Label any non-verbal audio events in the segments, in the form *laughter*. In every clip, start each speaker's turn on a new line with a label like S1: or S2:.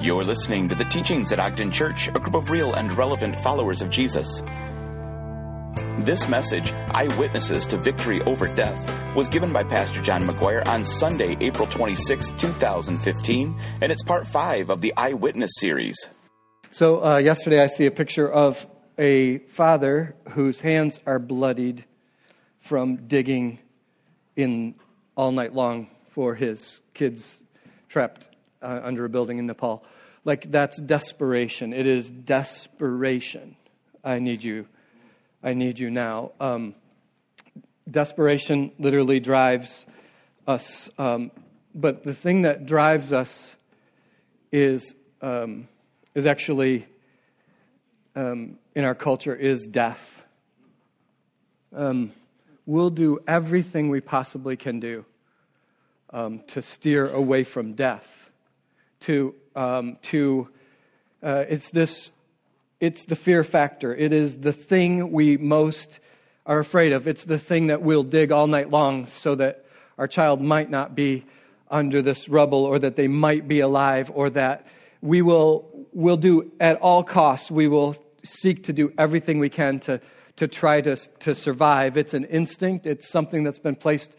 S1: You're listening to the teachings at Ogden Church, a group of real and relevant followers of Jesus. This message, Eyewitnesses to Victory Over Death, was given by Pastor John McGuire on Sunday, April 26, 2015, and it's part five of the Eyewitness series.
S2: So, uh, yesterday I see a picture of a father whose hands are bloodied from digging in all night long for his kids trapped uh, under a building in Nepal. Like, that's desperation. It is desperation. I need you. I need you now. Um, desperation literally drives us. Um, but the thing that drives us is, um, is actually um, in our culture is death. Um, we'll do everything we possibly can do um, to steer away from death to, um, to uh, it's this, it's the fear factor. It is the thing we most are afraid of. It's the thing that we'll dig all night long so that our child might not be under this rubble or that they might be alive or that we will will do at all costs we will seek to do everything we can to to try to, to survive it's an instinct it's something that's been placed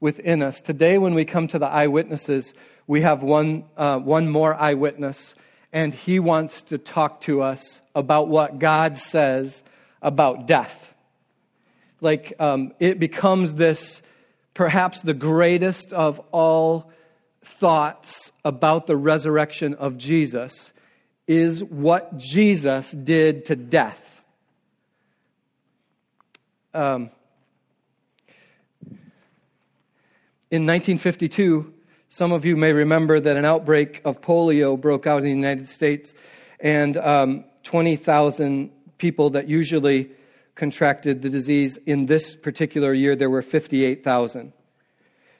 S2: within us today when we come to the eyewitnesses we have one, uh, one more eyewitness, and he wants to talk to us about what God says about death. Like, um, it becomes this perhaps the greatest of all thoughts about the resurrection of Jesus is what Jesus did to death. Um, in 1952, some of you may remember that an outbreak of polio broke out in the United States, and um, 20,000 people that usually contracted the disease in this particular year, there were 58,000.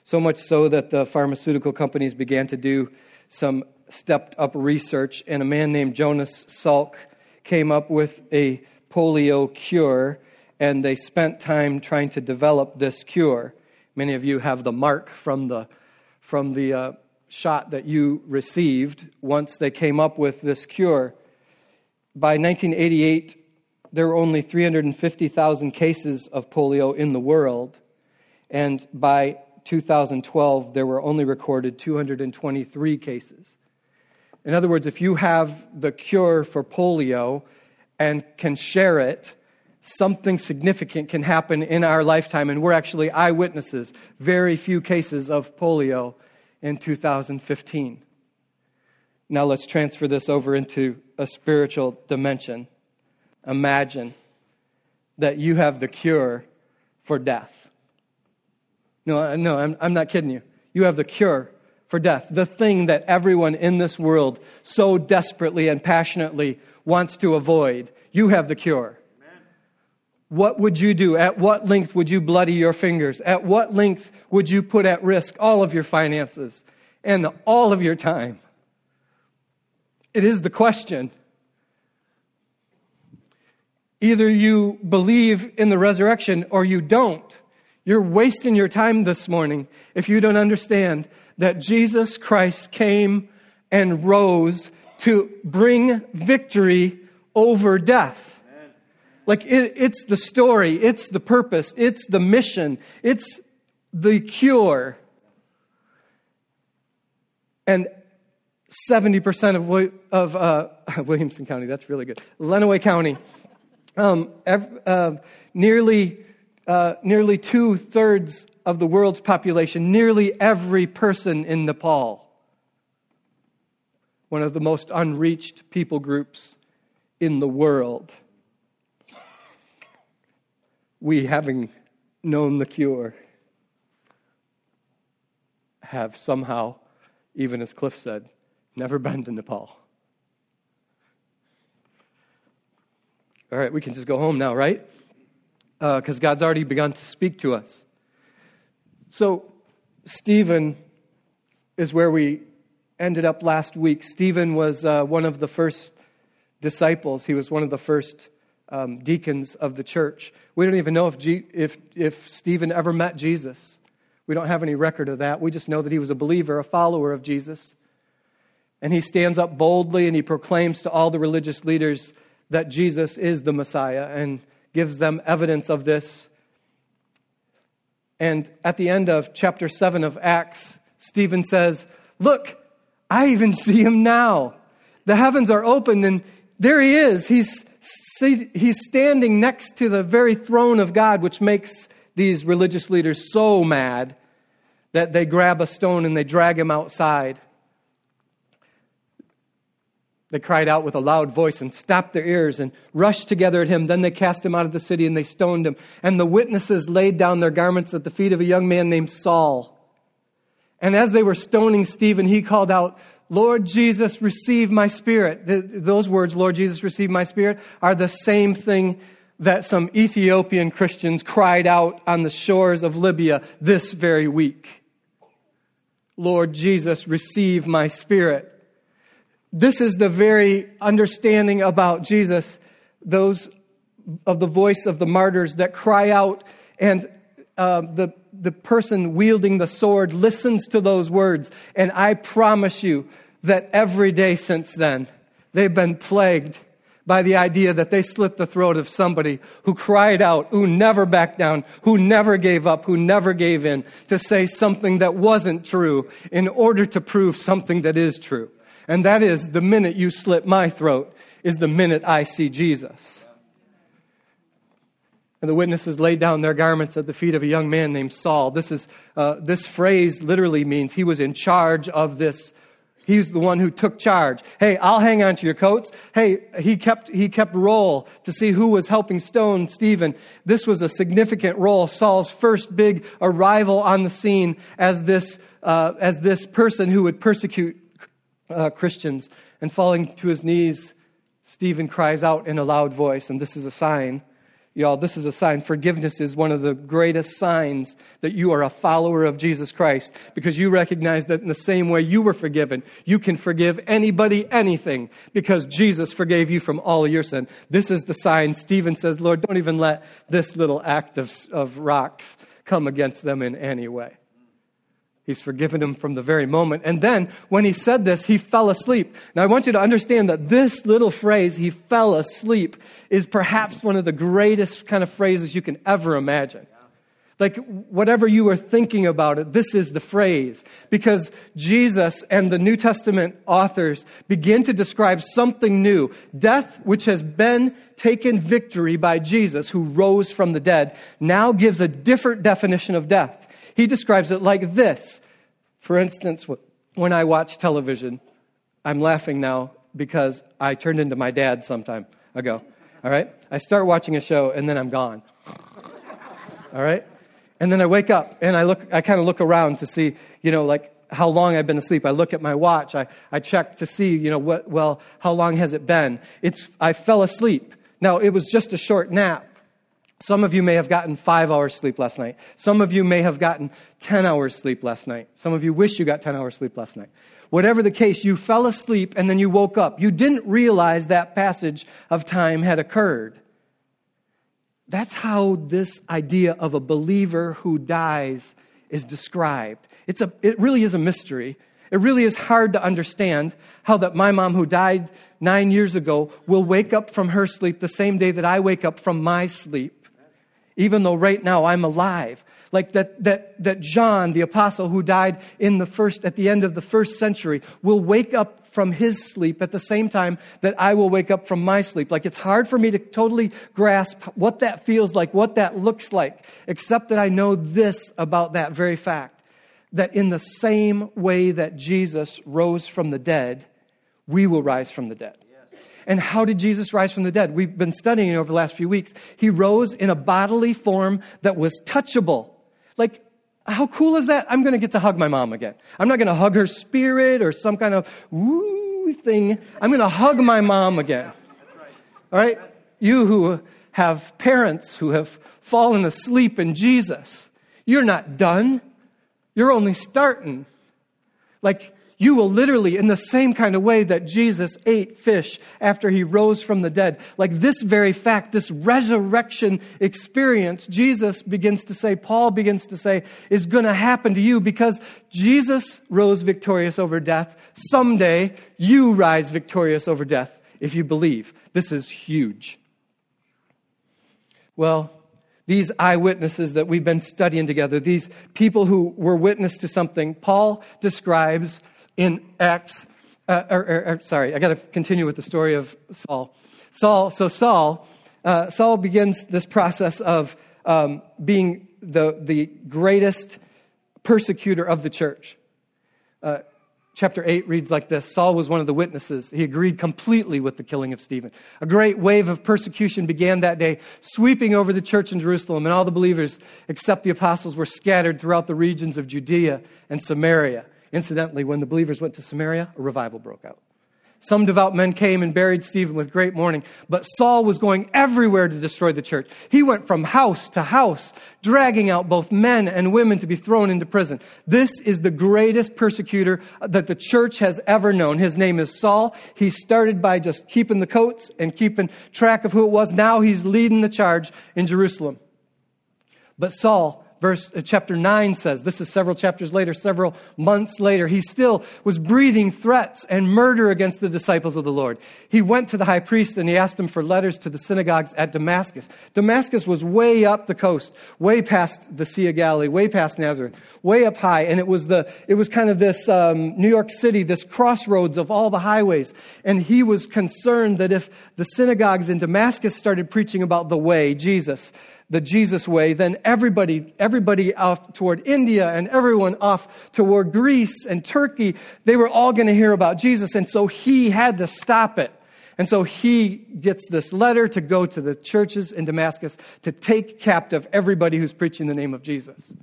S2: So much so that the pharmaceutical companies began to do some stepped up research, and a man named Jonas Salk came up with a polio cure, and they spent time trying to develop this cure. Many of you have the mark from the from the uh, shot that you received once they came up with this cure. By 1988, there were only 350,000 cases of polio in the world, and by 2012, there were only recorded 223 cases. In other words, if you have the cure for polio and can share it, something significant can happen in our lifetime, and we're actually eyewitnesses. Very few cases of polio in 2015. Now let's transfer this over into a spiritual dimension. Imagine that you have the cure for death. No, uh, no, I'm, I'm not kidding you. You have the cure for death, the thing that everyone in this world so desperately and passionately wants to avoid. You have the cure. What would you do? At what length would you bloody your fingers? At what length would you put at risk all of your finances and all of your time? It is the question. Either you believe in the resurrection or you don't. You're wasting your time this morning if you don't understand that Jesus Christ came and rose to bring victory over death. Like it, it's the story, it's the purpose, it's the mission, it's the cure. And 70% of, of uh, *laughs* Williamson County, that's really good. Lenawee County, um, uh, nearly, uh, nearly two thirds of the world's population, nearly every person in Nepal, one of the most unreached people groups in the world we, having known the cure, have somehow, even as Cliff said, never been to Nepal. All right, we can just go home now, right? Because uh, God's already begun to speak to us. So, Stephen is where we ended up last week. Stephen was uh, one of the first disciples, he was one of the first um, deacons of the church. We don't even know if, G- if, if Stephen ever met Jesus. We don't have any record of that. We just know that he was a believer, a follower of Jesus. And he stands up boldly and he proclaims to all the religious leaders that Jesus is the Messiah and gives them evidence of this. And at the end of chapter 7 of Acts, Stephen says, Look, I even see him now. The heavens are opened and there he is. He's, he's standing next to the very throne of God, which makes these religious leaders so mad that they grab a stone and they drag him outside. They cried out with a loud voice and stopped their ears and rushed together at him. Then they cast him out of the city and they stoned him. And the witnesses laid down their garments at the feet of a young man named Saul. And as they were stoning Stephen, he called out, Lord Jesus, receive my spirit. Those words, Lord Jesus, receive my spirit, are the same thing that some Ethiopian Christians cried out on the shores of Libya this very week. Lord Jesus, receive my spirit. This is the very understanding about Jesus, those of the voice of the martyrs that cry out, and uh, the, the person wielding the sword listens to those words. And I promise you that every day since then, they've been plagued by the idea that they slit the throat of somebody who cried out, who never backed down, who never gave up, who never gave in to say something that wasn't true in order to prove something that is true. And that is the minute you slit my throat is the minute I see Jesus. And the witnesses laid down their garments at the feet of a young man named Saul. This, is, uh, this phrase literally means he was in charge of this. He's the one who took charge. Hey, I'll hang on to your coats. Hey, he kept, he kept roll to see who was helping stone Stephen. This was a significant role. Saul's first big arrival on the scene as this, uh, as this person who would persecute uh, Christians. And falling to his knees, Stephen cries out in a loud voice, and this is a sign. Y'all, this is a sign. Forgiveness is one of the greatest signs that you are a follower of Jesus Christ because you recognize that in the same way you were forgiven, you can forgive anybody anything because Jesus forgave you from all your sin. This is the sign. Stephen says, Lord, don't even let this little act of, of rocks come against them in any way. He's forgiven him from the very moment. And then, when he said this, he fell asleep. Now, I want you to understand that this little phrase, he fell asleep, is perhaps one of the greatest kind of phrases you can ever imagine. Like, whatever you were thinking about it, this is the phrase. Because Jesus and the New Testament authors begin to describe something new. Death, which has been taken victory by Jesus, who rose from the dead, now gives a different definition of death. He describes it like this. For instance, when I watch television, I'm laughing now because I turned into my dad sometime ago. All right? I start watching a show and then I'm gone. All right? And then I wake up and I look I kind of look around to see, you know, like how long I've been asleep. I look at my watch. I, I check to see, you know, what well, how long has it been? It's I fell asleep. Now it was just a short nap. Some of you may have gotten five hours sleep last night. Some of you may have gotten 10 hours sleep last night. Some of you wish you got 10 hours sleep last night. Whatever the case, you fell asleep and then you woke up. You didn't realize that passage of time had occurred. That's how this idea of a believer who dies is described. It's a, it really is a mystery. It really is hard to understand how that my mom who died nine years ago will wake up from her sleep the same day that I wake up from my sleep even though right now I'm alive. Like that, that, that John, the apostle who died in the first, at the end of the first century, will wake up from his sleep at the same time that I will wake up from my sleep. Like it's hard for me to totally grasp what that feels like, what that looks like, except that I know this about that very fact that in the same way that Jesus rose from the dead, we will rise from the dead. And how did Jesus rise from the dead? We've been studying over the last few weeks. He rose in a bodily form that was touchable. Like, how cool is that? I'm going to get to hug my mom again. I'm not going to hug her spirit or some kind of woo thing. I'm going to hug my mom again. All right? You who have parents who have fallen asleep in Jesus, you're not done. You're only starting. Like, You will literally, in the same kind of way that Jesus ate fish after he rose from the dead, like this very fact, this resurrection experience, Jesus begins to say, Paul begins to say, is going to happen to you because Jesus rose victorious over death. Someday you rise victorious over death if you believe. This is huge. Well, these eyewitnesses that we've been studying together, these people who were witness to something, Paul describes in Acts. Uh, or, or, or, sorry, I got to continue with the story of Saul. Saul, so Saul, uh, Saul begins this process of um, being the, the greatest persecutor of the church. Uh, chapter 8 reads like this Saul was one of the witnesses. He agreed completely with the killing of Stephen. A great wave of persecution began that day, sweeping over the church in Jerusalem, and all the believers, except the apostles, were scattered throughout the regions of Judea and Samaria. Incidentally, when the believers went to Samaria, a revival broke out. Some devout men came and buried Stephen with great mourning, but Saul was going everywhere to destroy the church. He went from house to house, dragging out both men and women to be thrown into prison. This is the greatest persecutor that the church has ever known. His name is Saul. He started by just keeping the coats and keeping track of who it was. Now he's leading the charge in Jerusalem. But Saul verse uh, chapter 9 says this is several chapters later several months later he still was breathing threats and murder against the disciples of the lord. He went to the high priest and he asked him for letters to the synagogues at damascus. Damascus was way up the coast way past the sea of galilee way past nazareth way up high. And it was the it was kind of this um, new york city this crossroads of all the highways. And he was concerned that if the synagogues in damascus started preaching about the way jesus the Jesus way, then everybody, everybody off toward India and everyone off toward Greece and Turkey, they were all going to hear about Jesus. And so he had to stop it. And so he gets this letter to go to the churches in Damascus to take captive everybody who's preaching the name of Jesus.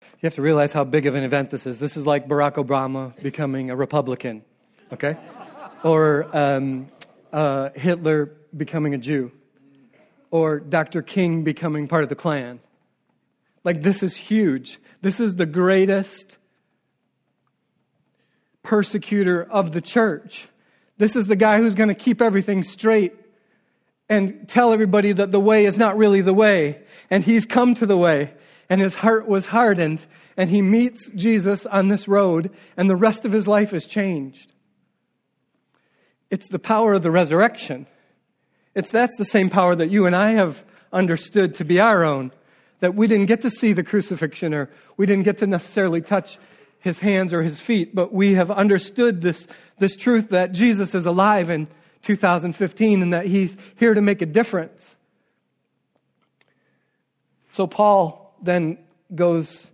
S2: You have to realize how big of an event this is. This is like Barack Obama becoming a Republican, okay? Or um, uh, Hitler becoming a Jew or Dr. King becoming part of the Klan. Like, this is huge. This is the greatest persecutor of the church. This is the guy who's going to keep everything straight and tell everybody that the way is not really the way. And he's come to the way, and his heart was hardened, and he meets Jesus on this road, and the rest of his life is changed. It's the power of the resurrection. It's that's the same power that you and I have understood to be our own. That we didn't get to see the crucifixion or we didn't get to necessarily touch his hands or his feet, but we have understood this, this truth that Jesus is alive in 2015 and that he's here to make a difference. So Paul then goes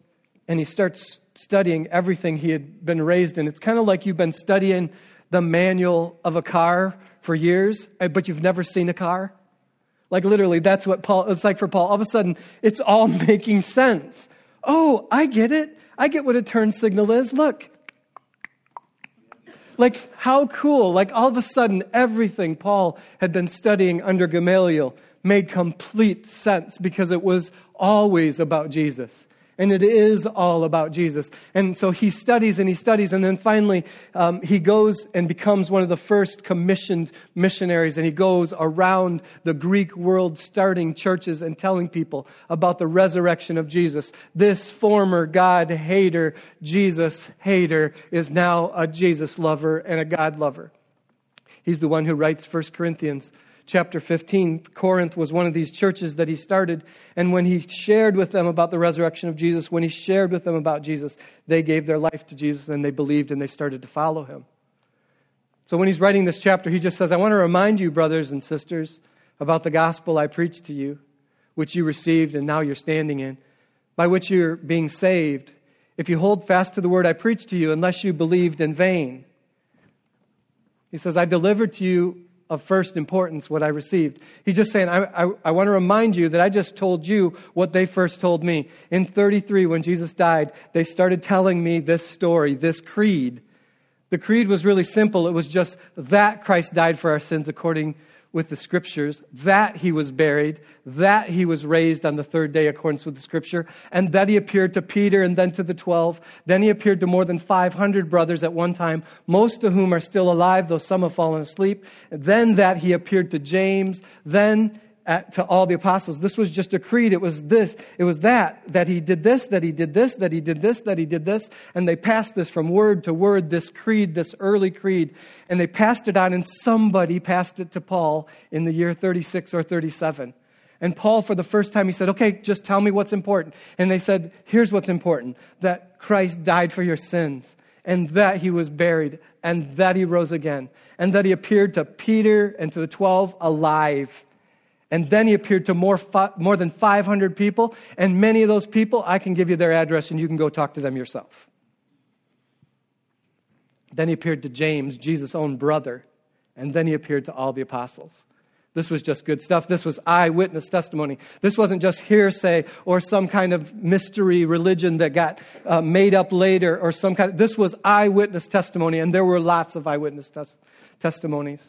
S2: and he starts studying everything he had been raised in. It's kind of like you've been studying the manual of a car for years, uh, but you've never seen a car? Like literally, that's what Paul, it's like for Paul. All of a sudden, it's all *laughs* making sense. Oh, I get it. I get what a turn signal is. Look. Like, how cool. Like, all of a sudden, everything Paul had been studying under Gamaliel made complete sense because it was always about Jesus. And it is all about Jesus. And so he studies and he studies, and then finally um, he goes and becomes one of the first commissioned missionaries. And he goes around the Greek world, starting churches and telling people about the resurrection of Jesus. This former God hater, Jesus hater, is now a Jesus lover and a God lover. He's the one who writes 1 Corinthians chapter 15, Corinth was one of these churches that he started. And when he shared with them about the resurrection of Jesus, when he shared with them about Jesus, they gave their life to Jesus and they believed and they started to follow him. So when he's writing this chapter, he just says, I want to remind you, brothers and sisters, about the gospel I preached to you, which you received and now you're standing in, by which you're being saved. If you hold fast to the word I preached to you, unless you believed in vain. He says, I delivered to you of first importance what I received. He's just saying, I, I, I, want to remind you that I just told you what they first told me. In 33, when Jesus died, they started telling me this story, this creed. The creed was really simple. It was just that Christ died for our sins according with the scriptures, that he was buried, that he was raised on the third day according with the scripture, and that he appeared to Peter and then to the 12. Then he appeared to more than 500 brothers at one time, most of whom are still alive, though some have fallen asleep. Then that he appeared to James, then at, to all the apostles. This was just a creed. It was this, it was that, that he did this, that he did this, that he did this, that he did this. And they passed this from word to word, this creed, this early creed. And they passed it on, and somebody passed it to Paul in the year 36 or 37. And Paul, for the first time, he said, Okay, just tell me what's important. And they said, Here's what's important that Christ died for your sins, and that he was buried, and that he rose again, and that he appeared to Peter and to the 12 alive and then he appeared to more, more than 500 people, and many of those people, I can give you their address and you can go talk to them yourself. Then he appeared to James, Jesus' own brother, and then he appeared to all the apostles. This was just good stuff. This was eyewitness testimony. This wasn't just hearsay or some kind of mystery religion that got uh, made up later or some kind of. This was eyewitness testimony, and there were lots of eyewitness tes- testimonies.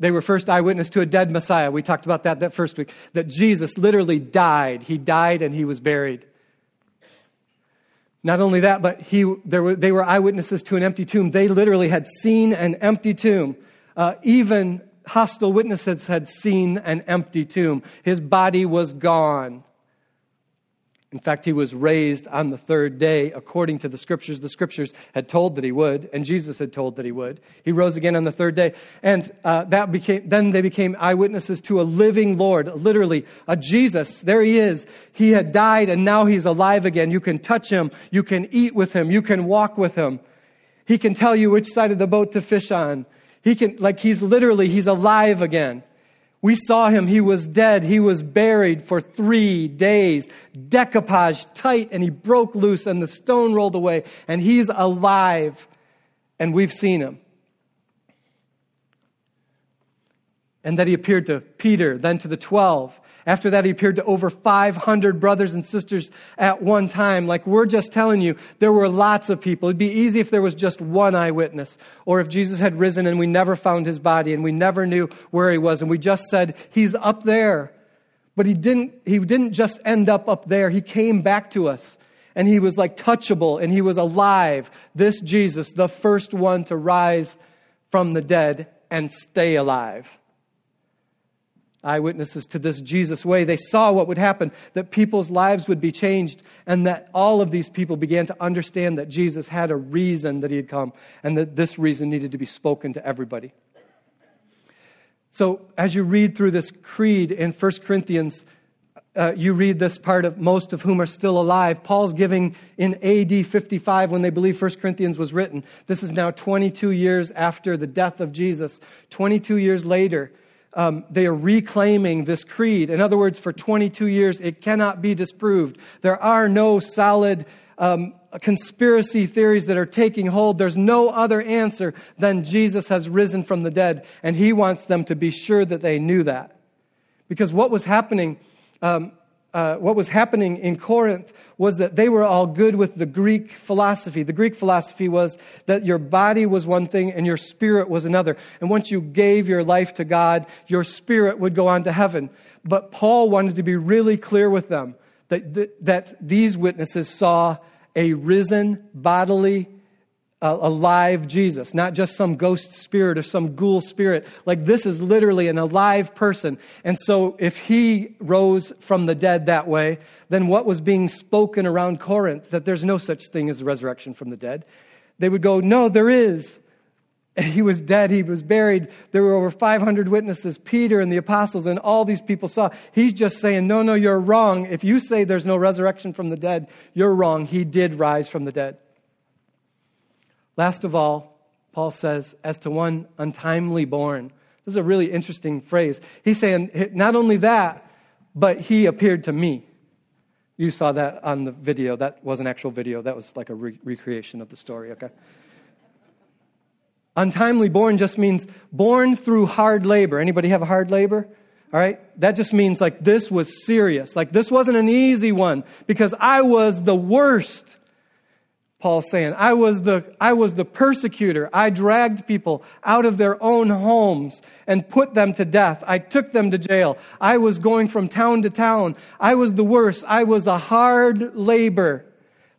S2: They were first eyewitness to a dead Messiah. We talked about that that first week. That Jesus literally died. He died and he was buried. Not only that, but he, were, they were eyewitnesses to an empty tomb. They literally had seen an empty tomb. Uh, even hostile witnesses had seen an empty tomb. His body was gone. In fact, he was raised on the third day according to the scriptures. The scriptures had told that he would, and Jesus had told that he would. He rose again on the third day. And uh, that became, then they became eyewitnesses to a living Lord, literally a Jesus. There he is. He had died and now he's alive again. You can touch him. You can eat with him. You can walk with him. He can tell you which side of the boat to fish on. He can, like, he's literally, he's alive again. We saw him. He was dead. He was buried for three days, decoupage tight, and he broke loose, and the stone rolled away, and he's alive, and we've seen him. And that he appeared to Peter, then to the twelve, after that, he appeared to over 500 brothers and sisters at one time. Like we're just telling you, there were lots of people. It'd be easy if there was just one eyewitness, or if Jesus had risen and we never found his body and we never knew where he was, and we just said, He's up there. But he didn't, he didn't just end up up there, he came back to us. And he was like touchable and he was alive. This Jesus, the first one to rise from the dead and stay alive eyewitnesses to this Jesus way. They saw what would happen, that people's lives would be changed, and that all of these people began to understand that Jesus had a reason that he had come, and that this reason needed to be spoken to everybody. So, as you read through this creed in 1 Corinthians, uh, you read this part of most of whom are still alive. Paul's giving in AD 55 when they believe 1 Corinthians was written. This is now 22 years after the death of Jesus. 22 years later, um, they are reclaiming this creed. In other words, for 22 years, it cannot be disproved. There are no solid um, conspiracy theories that are taking hold. There's no other answer than Jesus has risen from the dead, and he wants them to be sure that they knew that. Because what was happening um, uh, what was happening in Corinth was that they were all good with the Greek philosophy. The Greek philosophy was that your body was one thing and your spirit was another. And once you gave your life to God, your spirit would go on to heaven. But Paul wanted to be really clear with them that, that, that these witnesses saw a risen bodily a, a live Jesus, not just some ghost spirit or some ghoul spirit. Like this is literally an alive person. And so if he rose from the dead that way, then what was being spoken around Corinth, that there's no such thing as resurrection from the dead, they would go, No, there is. And *laughs* He was dead. He was buried. There were over 500 witnesses, Peter and the apostles, and all these people saw. He's just saying, No, no, you're wrong. If you say there's no resurrection from the dead, you're wrong. He did rise from the dead. Last of all, Paul says, as to one untimely born. This is a really interesting phrase. He's saying, not only that, but he appeared to me. You saw that on the video. That was an actual video, that was like a re- recreation of the story, okay? Untimely born just means born through hard labor. Anybody have a hard labor? All right? That just means like this was serious. Like this wasn't an easy one because I was the worst. Paul's saying, I was, the, I was the persecutor. I dragged people out of their own homes and put them to death. I took them to jail. I was going from town to town. I was the worst. I was a hard labor.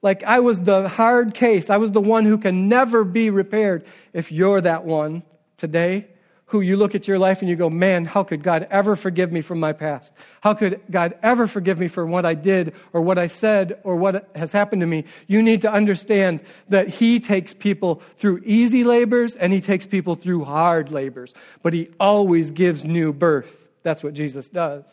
S2: Like I was the hard case. I was the one who can never be repaired. If you're that one today, who you look at your life and you go, man, how could God ever forgive me from my past? How could God ever forgive me for what I did or what I said or what has happened to me? You need to understand that He takes people through easy labors and He takes people through hard labors, but He always gives new birth. That's what Jesus does.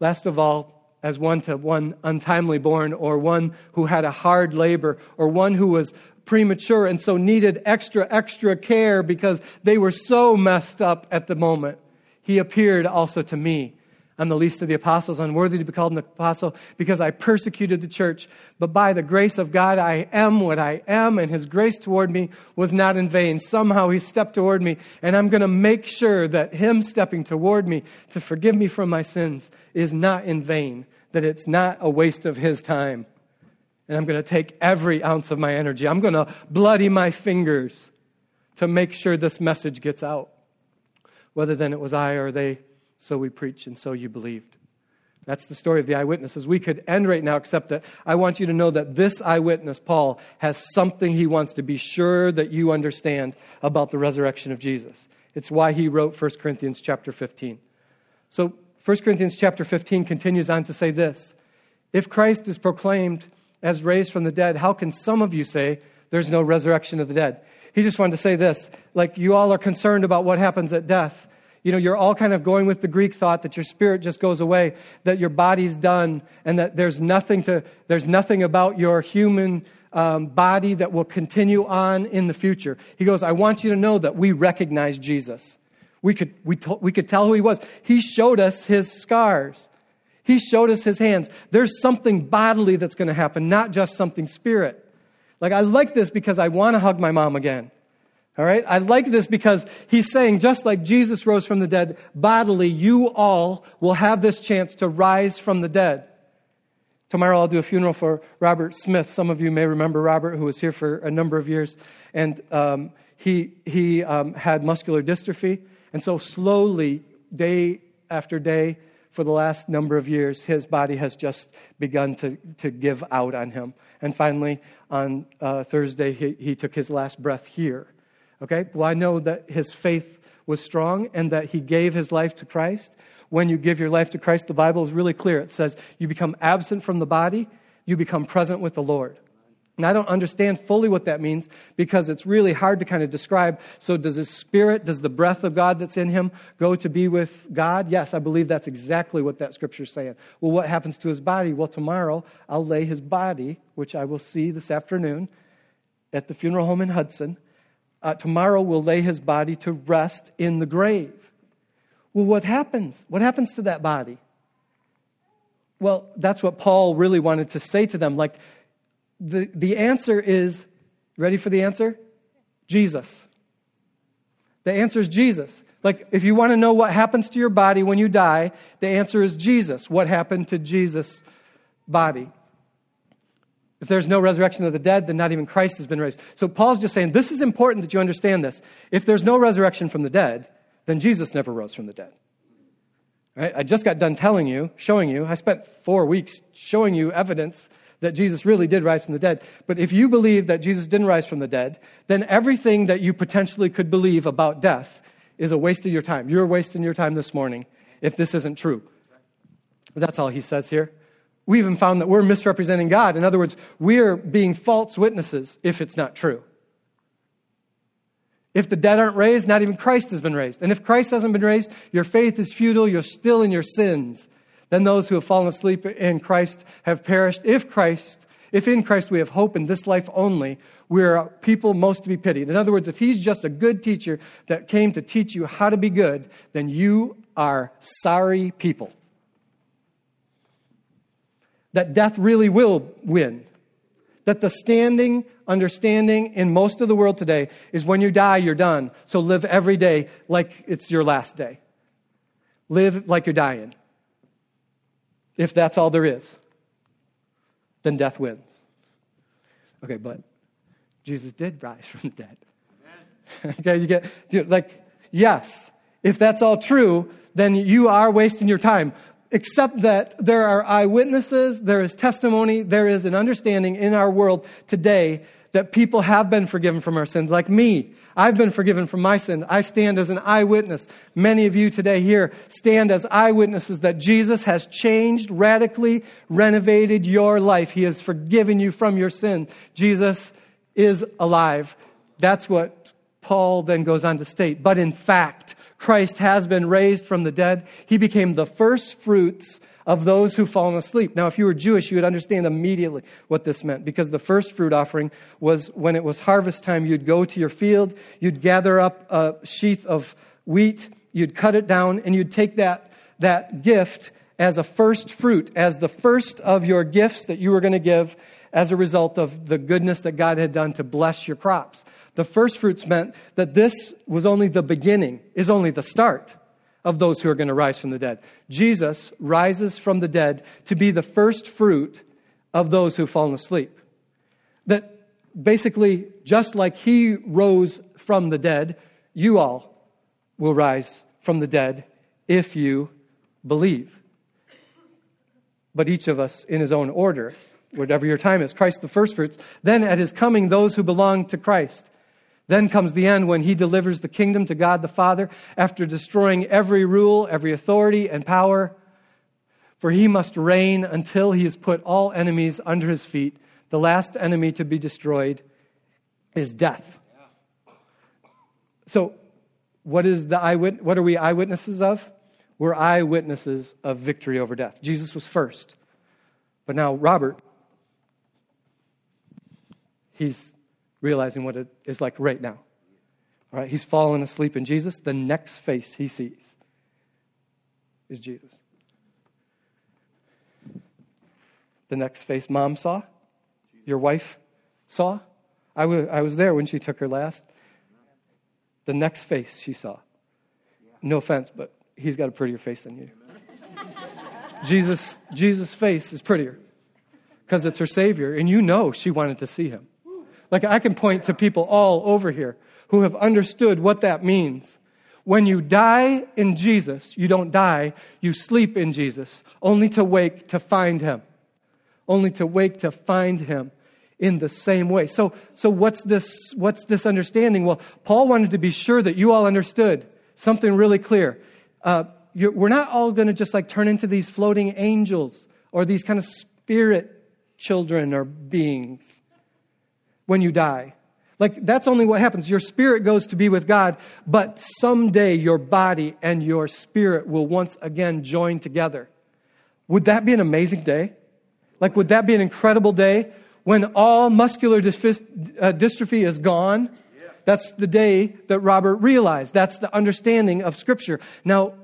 S2: Last of all, as one to one untimely born or one who had a hard labor or one who was premature and so needed extra, extra care because they were so messed up at the moment. He appeared also to me. I'm the least of the apostles, unworthy to be called an apostle because I persecuted the church. But by the grace of God, I am what I am, and his grace toward me was not in vain. Somehow he stepped toward me, and I'm going to make sure that him stepping toward me to forgive me from my sins is not in vain, that it's not a waste of his time. And I'm going to take every ounce of my energy. I'm going to bloody my fingers to make sure this message gets out. Whether then it was I or they, so we preach and so you believed. That's the story of the eyewitnesses. We could end right now, except that I want you to know that this eyewitness, Paul, has something he wants to be sure that you understand about the resurrection of Jesus. It's why he wrote 1 Corinthians chapter 15. So 1 Corinthians chapter 15 continues on to say this If Christ is proclaimed as raised from the dead, how can some of you say there's no resurrection of the dead? He just wanted to say this like, you all are concerned about what happens at death. You know, you're all kind of going with the Greek thought that your spirit just goes away, that your body's done, and that there's nothing to, there's nothing about your human um, body that will continue on in the future. He goes, I want you to know that we recognize Jesus. We could, we, to, we could tell who he was. He showed us his scars. He showed us his hands. There's something bodily that's going to happen, not just something spirit. Like, I like this because I want to hug my mom again. All right? I like this because he's saying, just like Jesus rose from the dead bodily, you all will have this chance to rise from the dead. Tomorrow I'll do a funeral for Robert Smith. Some of you may remember Robert, who was here for a number of years. And um, he, he um, had muscular dystrophy. And so, slowly, day after day, for the last number of years, his body has just begun to, to give out on him. And finally, on uh, Thursday, he, he took his last breath here. Okay? Well, I know that his faith was strong and that he gave his life to Christ. When you give your life to Christ, the Bible is really clear. It says you become absent from the body, you become present with the Lord. And I don't understand fully what that means because it's really hard to kind of describe. So, does his spirit, does the breath of God that's in him go to be with God? Yes, I believe that's exactly what that scripture is saying. Well, what happens to his body? Well, tomorrow I'll lay his body, which I will see this afternoon at the funeral home in Hudson. Uh, tomorrow we'll lay his body to rest in the grave. Well, what happens? What happens to that body? Well, that's what Paul really wanted to say to them. Like, the, the answer is ready for the answer? Jesus. The answer is Jesus. Like, if you want to know what happens to your body when you die, the answer is Jesus. What happened to Jesus' body? If there's no resurrection of the dead, then not even Christ has been raised. So Paul's just saying this is important that you understand this. If there's no resurrection from the dead, then Jesus never rose from the dead. Right? I just got done telling you, showing you, I spent four weeks showing you evidence that Jesus really did rise from the dead. But if you believe that Jesus didn't rise from the dead, then everything that you potentially could believe about death is a waste of your time. You're wasting your time this morning if this isn't true. That's all he says here. We even found that we're misrepresenting God. In other words, we're being false witnesses if it's not true. If the dead aren't raised, not even Christ has been raised. And if Christ hasn't been raised, your faith is futile, you're still in your sins. Then those who have fallen asleep in Christ have perished. If Christ, if in Christ we have hope in this life only, we are people most to be pitied. In other words, if he's just a good teacher that came to teach you how to be good, then you are sorry people. That death really will win. That the standing understanding in most of the world today is when you die, you're done. So live every day like it's your last day. Live like you're dying. If that's all there is, then death wins. Okay, but Jesus did rise *laughs* from the dead. okay, you get, you like, yes, if that's all true, then you are wasting your time. Except that there are eyewitnesses, there is testimony, there is an understanding in our world today that people have been forgiven from our sins, like me. I've been forgiven from my sin. I stand as an eyewitness. Many of you today here stand as eyewitnesses that Jesus has changed, radically renovated your life. He has forgiven you from your sin. Jesus is alive. That's what Paul then goes on to state. But in fact, Christ has been raised from the dead. He became the first fruits of those who've fallen asleep. Now, if you were Jewish, you would understand immediately what this meant because the first fruit offering was when it was harvest time, you'd go to your field, you'd gather up a sheath of wheat, you'd cut it down, and you'd take that, that gift as a first fruit, as the first of your gifts that you were going to give as a result of the goodness that God had done to bless your crops. The first fruits meant that this was only the beginning, is only the start of those who are going to rise from the dead. Jesus rises from the dead to be the first fruit of those who've fallen asleep. That basically, just like he rose from the dead, you all will rise from the dead if you believe. But each of us in his own order, whatever your time is. Christ the first fruits. Then at his coming, those who belong to Christ. Then comes the end when he delivers the kingdom to God the Father after destroying every rule, every authority, and power. For he must reign until he has put all enemies under his feet. The last enemy to be destroyed is death. So, what, is the eyewit- what are we eyewitnesses of? We're eyewitnesses of victory over death. Jesus was first. But now, Robert, he's realizing what it is like right now. All right, he's fallen asleep in Jesus. The next face he sees is Jesus. The next face mom saw, your wife saw. I, w- I was there when she took her last. The next face she saw. No offense, but he's got a prettier face than you. Jesus, Jesus' face is prettier because it's her Savior, and you know she wanted to see him. Like I can point to people all over here who have understood what that means. When you die in Jesus, you don't die, you sleep in Jesus, only to wake to find him. Only to wake to find him in the same way. So, so what's, this, what's this understanding? Well, Paul wanted to be sure that you all understood something really clear. Uh, we're not all going to just like turn into these floating angels or these kind of spirit children or beings when you die. Like, that's only what happens. Your spirit goes to be with God, but someday your body and your spirit will once again join together. Would that be an amazing day? Like, would that be an incredible day when all muscular uh, dystrophy is gone? That's the day that Robert realized. That's the understanding of Scripture. Now,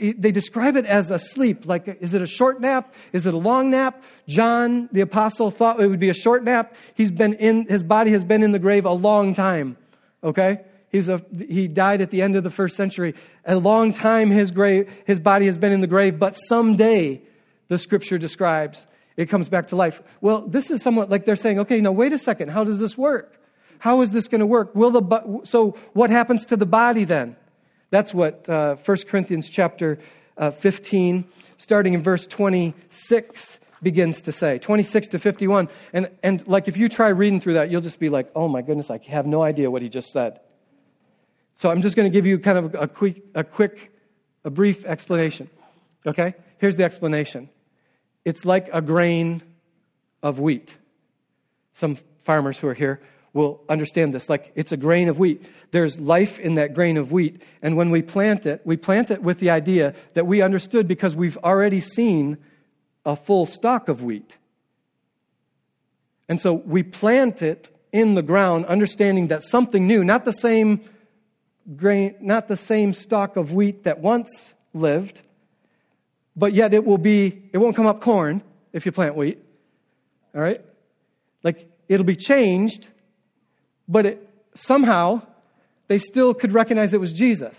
S2: they describe it as a sleep. Like, is it a short nap? Is it a long nap? John, the apostle, thought it would be a short nap. He's been in, his body has been in the grave a long time. Okay? He's a, he died at the end of the first century. A long time his grave, his body has been in the grave, but someday, the scripture describes, it comes back to life. Well, this is somewhat like they're saying, okay, now wait a second. How does this work? How is this going to work? Will the, so what happens to the body then? That's what uh, 1 Corinthians chapter uh, 15, starting in verse 26, begins to say 26 to 51. And, and like if you try reading through that, you'll just be like, oh my goodness, I have no idea what he just said. So I'm just going to give you kind of a quick, a quick, a brief explanation. Okay? Here's the explanation it's like a grain of wheat. Some farmers who are here will understand this. Like it's a grain of wheat. There's life in that grain of wheat. And when we plant it, we plant it with the idea that we understood because we've already seen a full stock of wheat. And so we plant it in the ground, understanding that something new, not the same grain, not the same stock of wheat that once lived, but yet it will be, it won't come up corn if you plant wheat. All right? Like it'll be changed but it, somehow they still could recognize it was Jesus.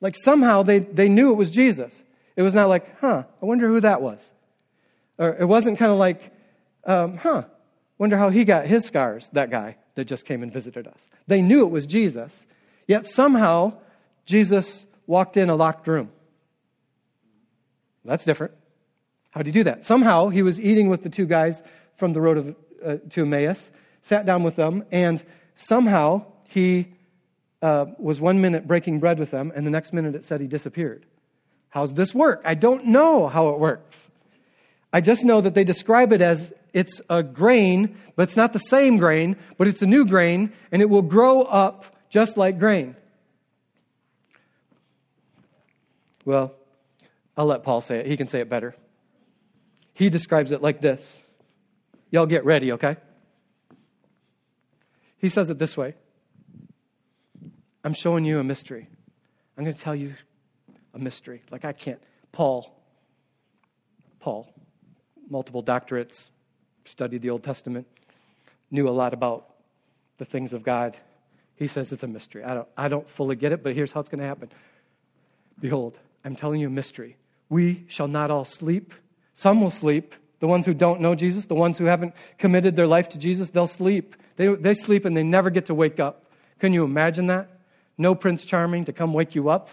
S2: Like somehow they, they knew it was Jesus. It was not like, huh, I wonder who that was. Or it wasn't kind of like, um, huh, Wonder how he got his scars, that guy that just came and visited us. They knew it was Jesus, yet somehow Jesus walked in a locked room. That's different. How did he do that? Somehow he was eating with the two guys from the road of, uh, to Emmaus, sat down with them, and somehow he uh, was one minute breaking bread with them, and the next minute it said he disappeared. How's this work? I don't know how it works. I just know that they describe it as it's a grain, but it's not the same grain, but it's a new grain, and it will grow up just like grain. Well, I'll let Paul say it. He can say it better. He describes it like this. Y'all get ready, okay? He says it this way I'm showing you a mystery. I'm going to tell you a mystery. Like I can't. Paul, Paul, multiple doctorates, studied the Old Testament, knew a lot about the things of God. He says it's a mystery. I don't, I don't fully get it, but here's how it's going to happen. Behold, I'm telling you a mystery. We shall not all sleep. Some will sleep. The ones who don't know Jesus, the ones who haven't committed their life to Jesus, they'll sleep. They, they sleep and they never get to wake up. Can you imagine that? No Prince Charming to come wake you up.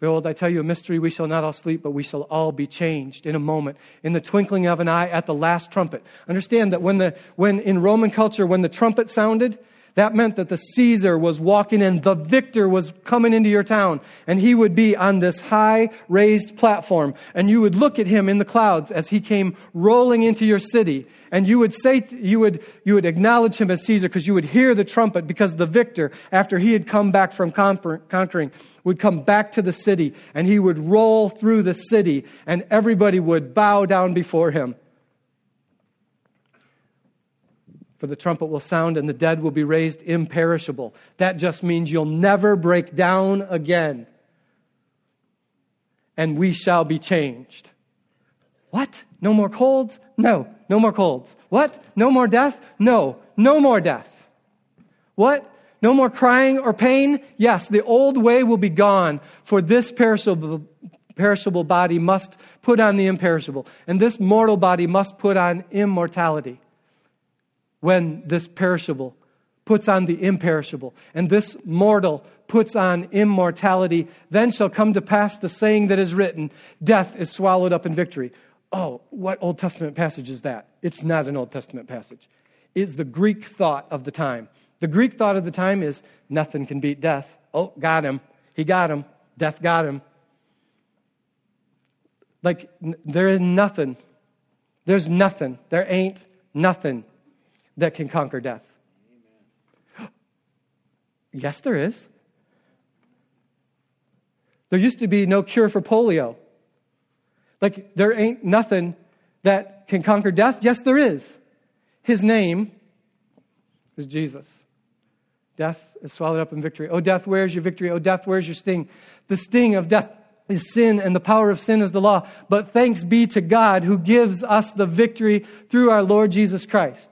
S2: Behold, I tell you a mystery. We shall not all sleep, but we shall all be changed in a moment, in the twinkling of an eye at the last trumpet. Understand that when, the, when in Roman culture, when the trumpet sounded, that meant that the Caesar was walking in, the victor was coming into your town, and he would be on this high raised platform, and you would look at him in the clouds as he came rolling into your city, and you would say, you would, you would acknowledge him as Caesar because you would hear the trumpet because the victor, after he had come back from conquering, would come back to the city, and he would roll through the city, and everybody would bow down before him. For the trumpet will sound and the dead will be raised imperishable. That just means you'll never break down again. And we shall be changed. What? No more colds? No, no more colds. What? No more death? No, no more death. What? No more crying or pain? Yes, the old way will be gone, for this perishable, perishable body must put on the imperishable, and this mortal body must put on immortality when this perishable puts on the imperishable, and this mortal puts on immortality, then shall come to pass the saying that is written Death is swallowed up in victory. Oh, what Old Testament passage is that? It's not an Old Testament passage. It's the Greek thought of the time. The Greek thought of the time is nothing can beat death. Oh, got him. He got him. Death got him. Like, there is nothing. There's nothing. There ain't nothing that can conquer death? Yes, there is. There used to be no cure for polio. Like, there ain't nothing that can conquer death. Yes, there is. His name is Jesus. Death is swallowed up in victory. Oh, death, where's your victory? Oh, death, where's your sting? The sting of death is sin, and the power of sin is the law. But thanks be to God who gives us the victory through our Lord Jesus Christ.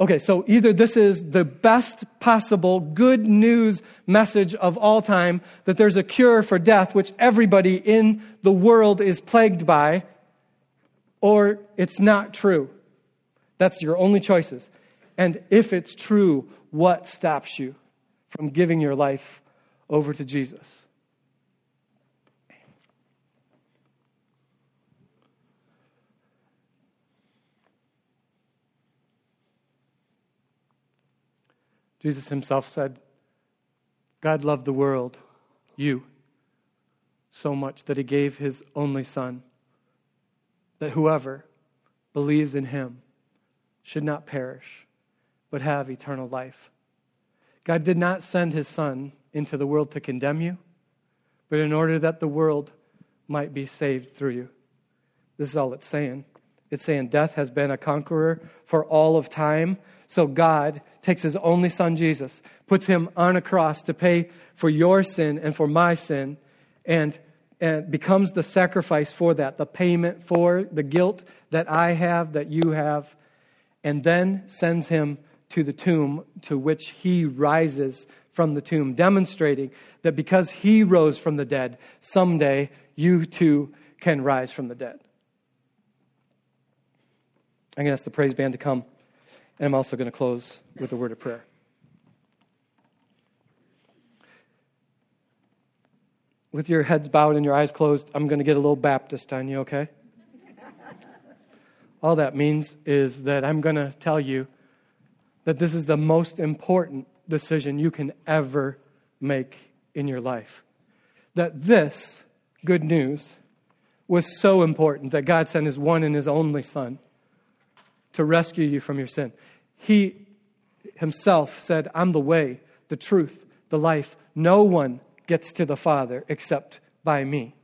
S2: Okay, so either this is the best possible good news message of all time that there's a cure for death, which everybody in the world is plagued by, or it's not true. That's your only choices. And if it's true, what stops you from giving your life over to Jesus? Jesus himself said, God loved the world, you, so much that he gave his only Son, that whoever believes in him should not perish, but have eternal life. God did not send his Son into the world to condemn you, but in order that the world might be saved through you. This is all it's saying. It's saying death has been a conqueror for all of time. So God takes his only son, Jesus, puts him on a cross to pay for your sin and for my sin, and, and becomes the sacrifice for that, the payment for the guilt that I have, that you have, and then sends him to the tomb to which he rises from the tomb, demonstrating that because he rose from the dead, someday you too can rise from the dead. I'm going to ask the praise band to come, and I'm also going to close with a word of prayer. With your heads bowed and your eyes closed, I'm going to get a little Baptist on you, okay? All that means is that I'm going to tell you that this is the most important decision you can ever make in your life. That this good news was so important that God sent his one and his only Son to rescue you from your sin. He himself said, I'm the way, the truth, the life. No one gets to the Father except by me.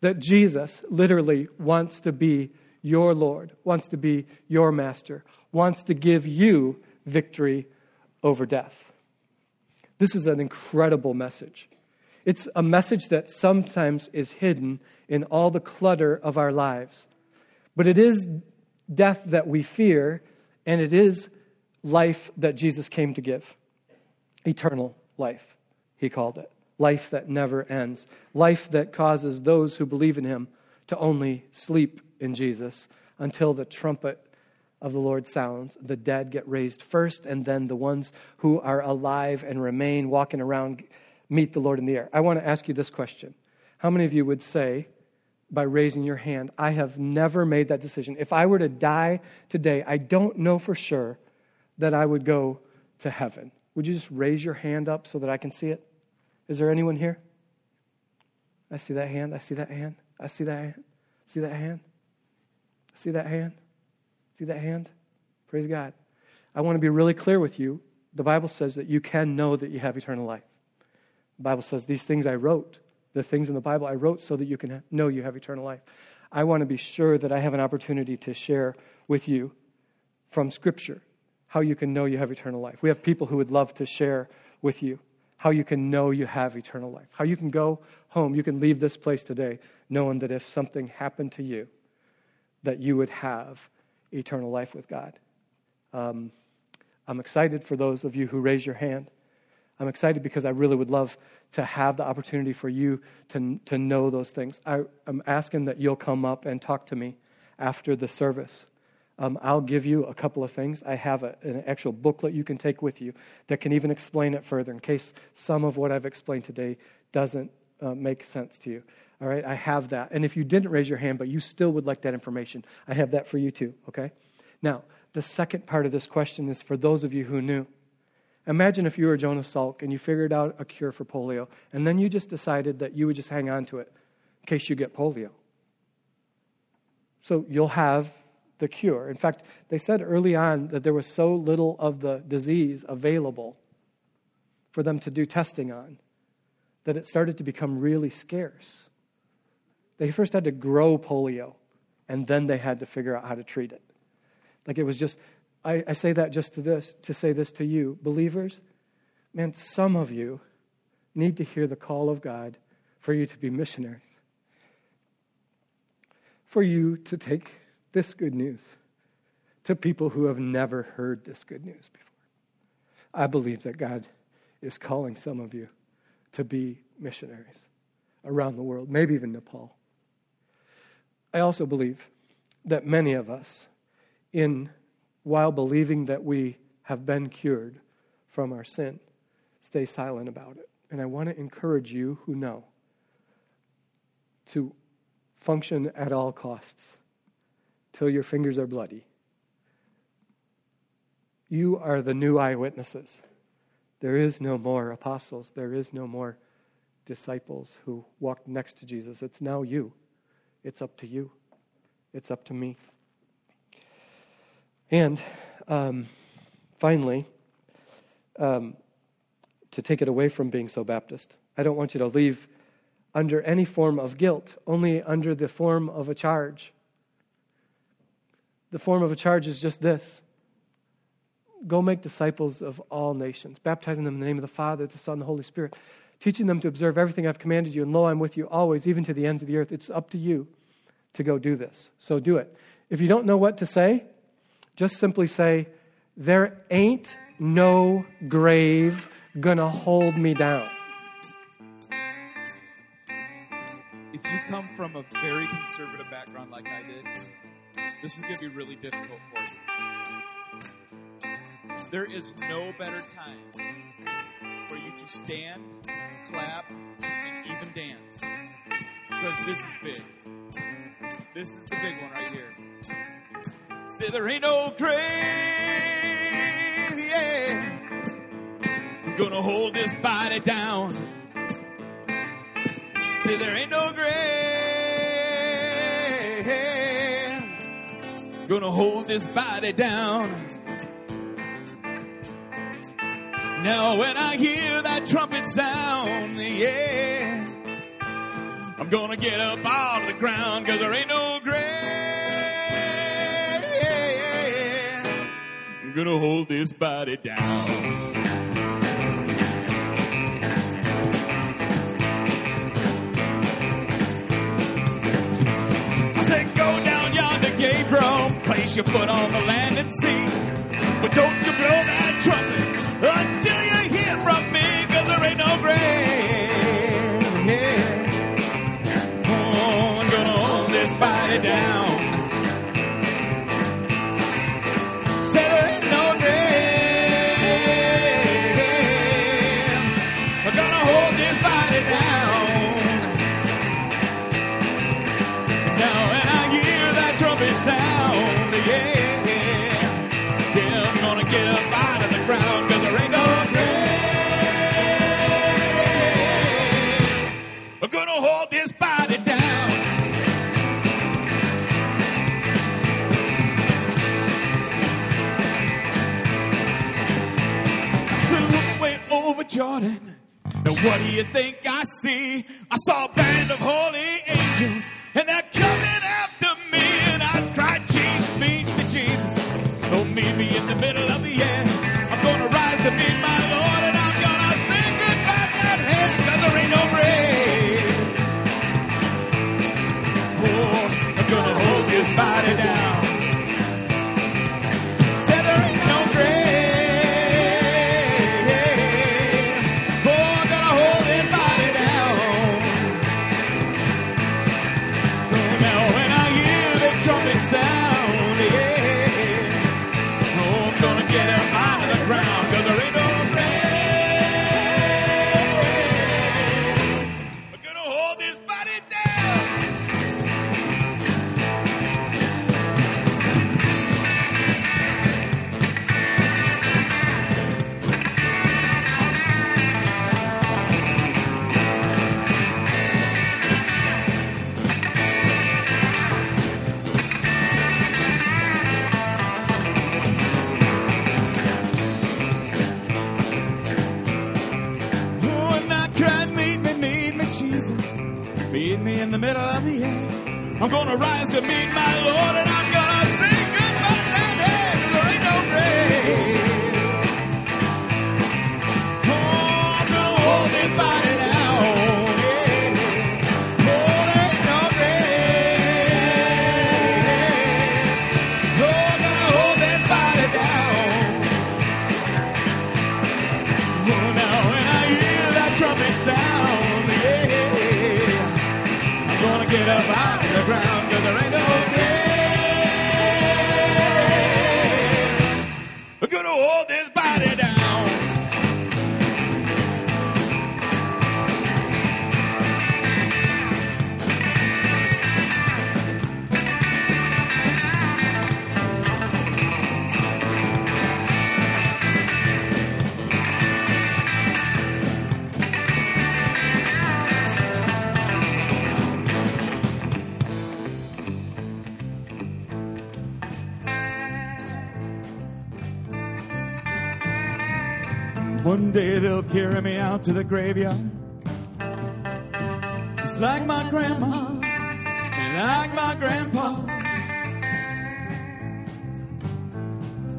S2: That Jesus literally wants to be your Lord, wants to be your master, wants to give you victory over death. This is an incredible message. It's a message that sometimes is hidden in all the clutter of our lives. But it is death that we fear, and it is life that Jesus came to give eternal life, he called it. Life that never ends. Life that causes those who believe in him to only sleep in Jesus until the trumpet of the Lord sounds. The dead get raised first, and then the ones who are alive and remain walking around meet the Lord in the air. I want to ask you this question How many of you would say, by raising your hand, I have never made that decision? If I were to die today, I don't know for sure that I would go to heaven. Would you just raise your hand up so that I can see it? Is there anyone here? I see that hand. I see that hand. I see that hand. See that hand? See that hand? See that hand? Praise God. I want to be really clear with you. The Bible says that you can know that you have eternal life. The Bible says, These things I wrote, the things in the Bible I wrote so that you can know you have eternal life. I want to be sure that I have an opportunity to share with you from Scripture how you can know you have eternal life. We have people who would love to share with you how you can know you have eternal life, how you can go home, you can leave this place today knowing that if something happened to you, that you would have eternal life with God. Um, I'm excited for those of you who raise your hand. I'm excited because I really would love to have the opportunity for you to, to know those things. I, am asking that you'll come up and talk to me after the service. Um, I'll give you a couple of things. I have a, an actual booklet you can take with you that can even explain it further in case some of what I've explained today doesn't uh, make sense to you. All right, I have that. And if you didn't raise your hand, but you still would like that information, I have that for you too, okay? Now, the second part of this question is for those of you who knew. Imagine if you were Jonas Salk and you figured out a cure for polio, and then you just decided that you would just hang on to it in case you get polio. So you'll have the cure. In fact, they said early on that there was so little of the disease available for them to do testing on that it started to become really scarce. They first had to grow polio, and then they had to figure out how to treat it. Like it was just I, I say that just to this, to say this to you, believers. Man, some of you need to hear the call of God for you to be missionaries, for you to take this good news to people who have never heard this good news before. I believe that God is calling some of you to be missionaries around the world, maybe even Nepal. I also believe that many of us in while believing that we have been cured from our sin. Stay silent about it. And I want to encourage you who know to function at all costs till your fingers are bloody. You are the new eyewitnesses. There is no more apostles, there is no more disciples who walked next to Jesus. It's now you. It's up to you. It's up to me. And um, finally, um, to take it away from being so Baptist, I don't want you to leave under any form of guilt, only under the form of a charge. The form of a charge is just this Go make disciples of all nations, baptizing them in the name of the Father, the Son, and the Holy Spirit, teaching them to observe everything I've commanded you, and lo, I'm with you always, even to the ends of the earth. It's up to you to go do this. So do it. If you don't know what to say, just simply say, There ain't no grave gonna hold me down.
S3: If you come from a very conservative background like I did, This is to be really difficult for you. There is no better time for you to stand, clap, and even dance. Because this is big. This is the big one right here. Say there ain't no grave, yeah. Gonna hold this body down. Say there ain't no grave. Gonna hold this body down. Now when I hear that trumpet sound, yeah, I'm gonna get up out of the ground cause there ain't no grave. I'm gonna hold this body down. I said, go down yonder road, place your foot on the land and see. But don't you blow that trumpet until you hear from me, cause there ain't no grave. Yeah. Oh, I'm gonna hold this body down. You think I see? I saw carry me out to the graveyard. Just like my grandma and like my grandpa.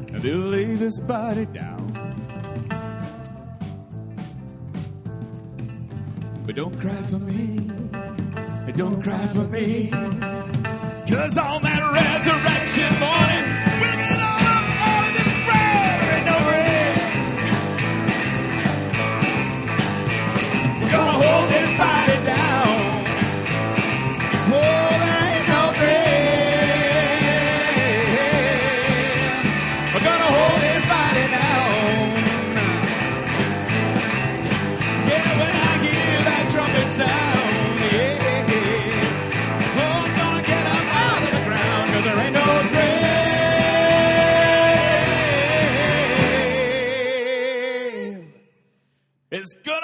S3: And they'll lay this body down. But don't cry for me. Don't cry for me. Cause on that resurrection morning,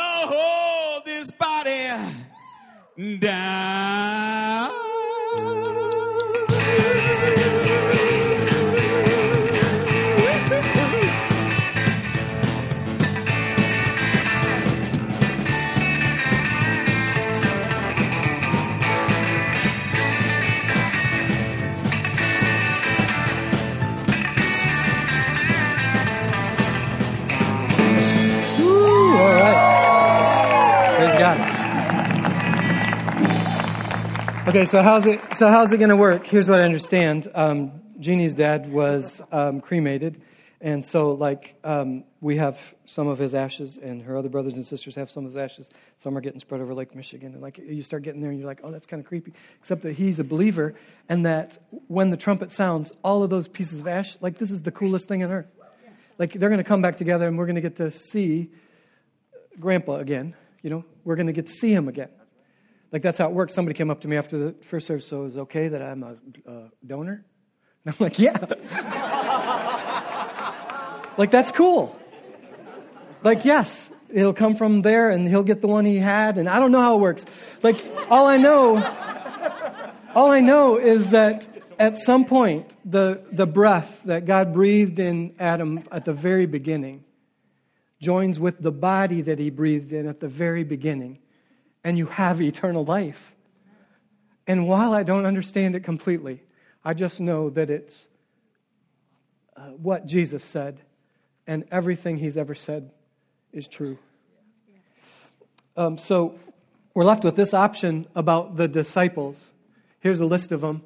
S3: gonna hold this body down.
S2: Okay, so how's it? So how's it going to work? Here's what I understand. Um, Jeannie's dad was um, cremated, and so like um, we have some of his ashes, and her other brothers and sisters have some of his ashes. Some are getting spread over Lake Michigan, and like you start getting there, and you're like, oh, that's kind of creepy. Except that he's a believer, and that when the trumpet sounds, all of those pieces of ash, like this is the coolest thing on earth. Like they're going to come back together, and we're going to get to see Grandpa again. You know, we're going to get to see him again. Like that's how it works. Somebody came up to me after the first service. So is okay that I'm a uh, donor? And I'm like, yeah. *laughs* like that's cool. Like yes, it'll come from there, and he'll get the one he had. And I don't know how it works. Like all I know, all I know is that at some point, the the breath that God breathed in Adam at the very beginning joins with the body that he breathed in at the very beginning, and you have eternal life. And while I don't understand it completely, I just know that it's uh, what Jesus said, and everything he's ever said is true. Um, so we're left with this option about the disciples. Here's a list of them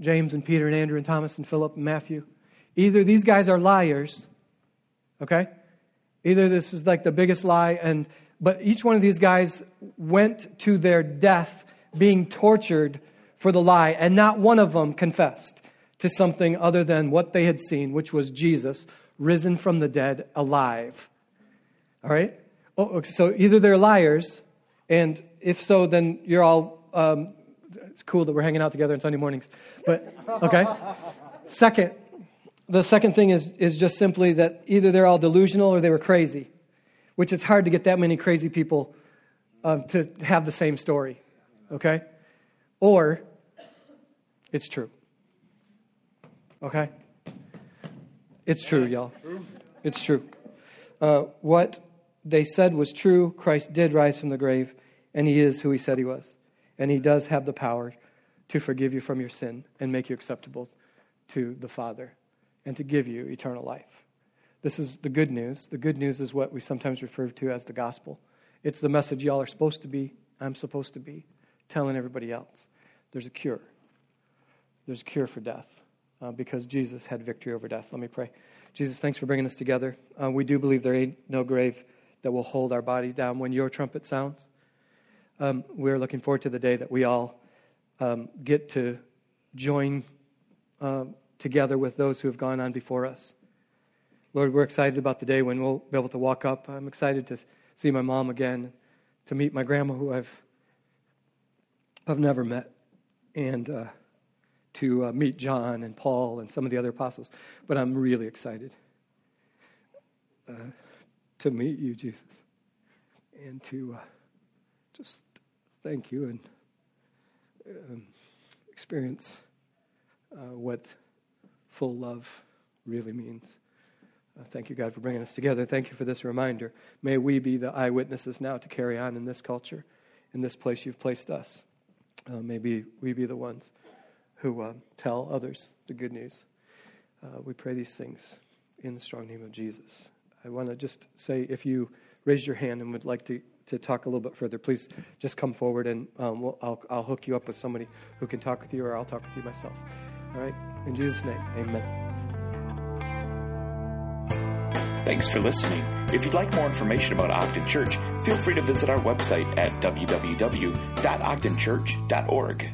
S2: James and Peter and Andrew and Thomas and Philip and Matthew. Either these guys are liars, okay? Either this is like the biggest lie, and but each one of these guys went to their death being tortured for the lie, and not one of them confessed to something other than what they had seen, which was Jesus risen from the dead alive. All right? Oh, so either they're liars, and if so, then you're all. Um, it's cool that we're hanging out together on Sunday mornings, but okay. Second, the second thing is, is just simply that either they're all delusional or they were crazy, which it's hard to get that many crazy people uh, to have the same story, okay? Or it's true, okay? It's true, y'all. It's true. Uh, what they said was true. Christ did rise from the grave, and he is who he said he was. And he does have the power to forgive you from your sin and make you acceptable to the Father and to give you eternal life. This is the good news. The good news is what we sometimes refer to as the gospel. It's the message y'all are supposed to be, I'm supposed to be, telling everybody else. There's a cure. There's a cure for death uh, because Jesus had victory over death. Let me pray. Jesus, thanks for bringing us together. Uh, we do believe there ain't no grave that will hold our bodies down when your trumpet sounds. Um, we're looking forward to the day that we all um, get to join uh, together with those who have gone on before us. Lord, we're excited about the day when we'll be able to walk up. I'm excited to see my mom again, to meet my grandma, who I've I've never met, and uh, to uh, meet John and Paul and some of the other apostles. But I'm really excited uh, to meet you, Jesus, and to uh, just thank you and um, experience uh, what full love really means. Uh, thank you, God, for bringing us together. Thank you for this reminder. May we be the eyewitnesses now to carry on in this culture, in this place you've placed us. Uh, maybe we be the ones who uh, tell others the good news. Uh, we pray these things in the strong name of Jesus. I want to just say if you raised your hand and would like to, to talk a little bit further, please just come forward and um, we'll, I'll, I'll hook you up with somebody who can talk with you, or I'll talk with you myself. All right? In Jesus' name, amen.
S1: Thanks for listening. If you'd like more information about Ogden Church, feel free to visit our website at www.ogdenchurch.org.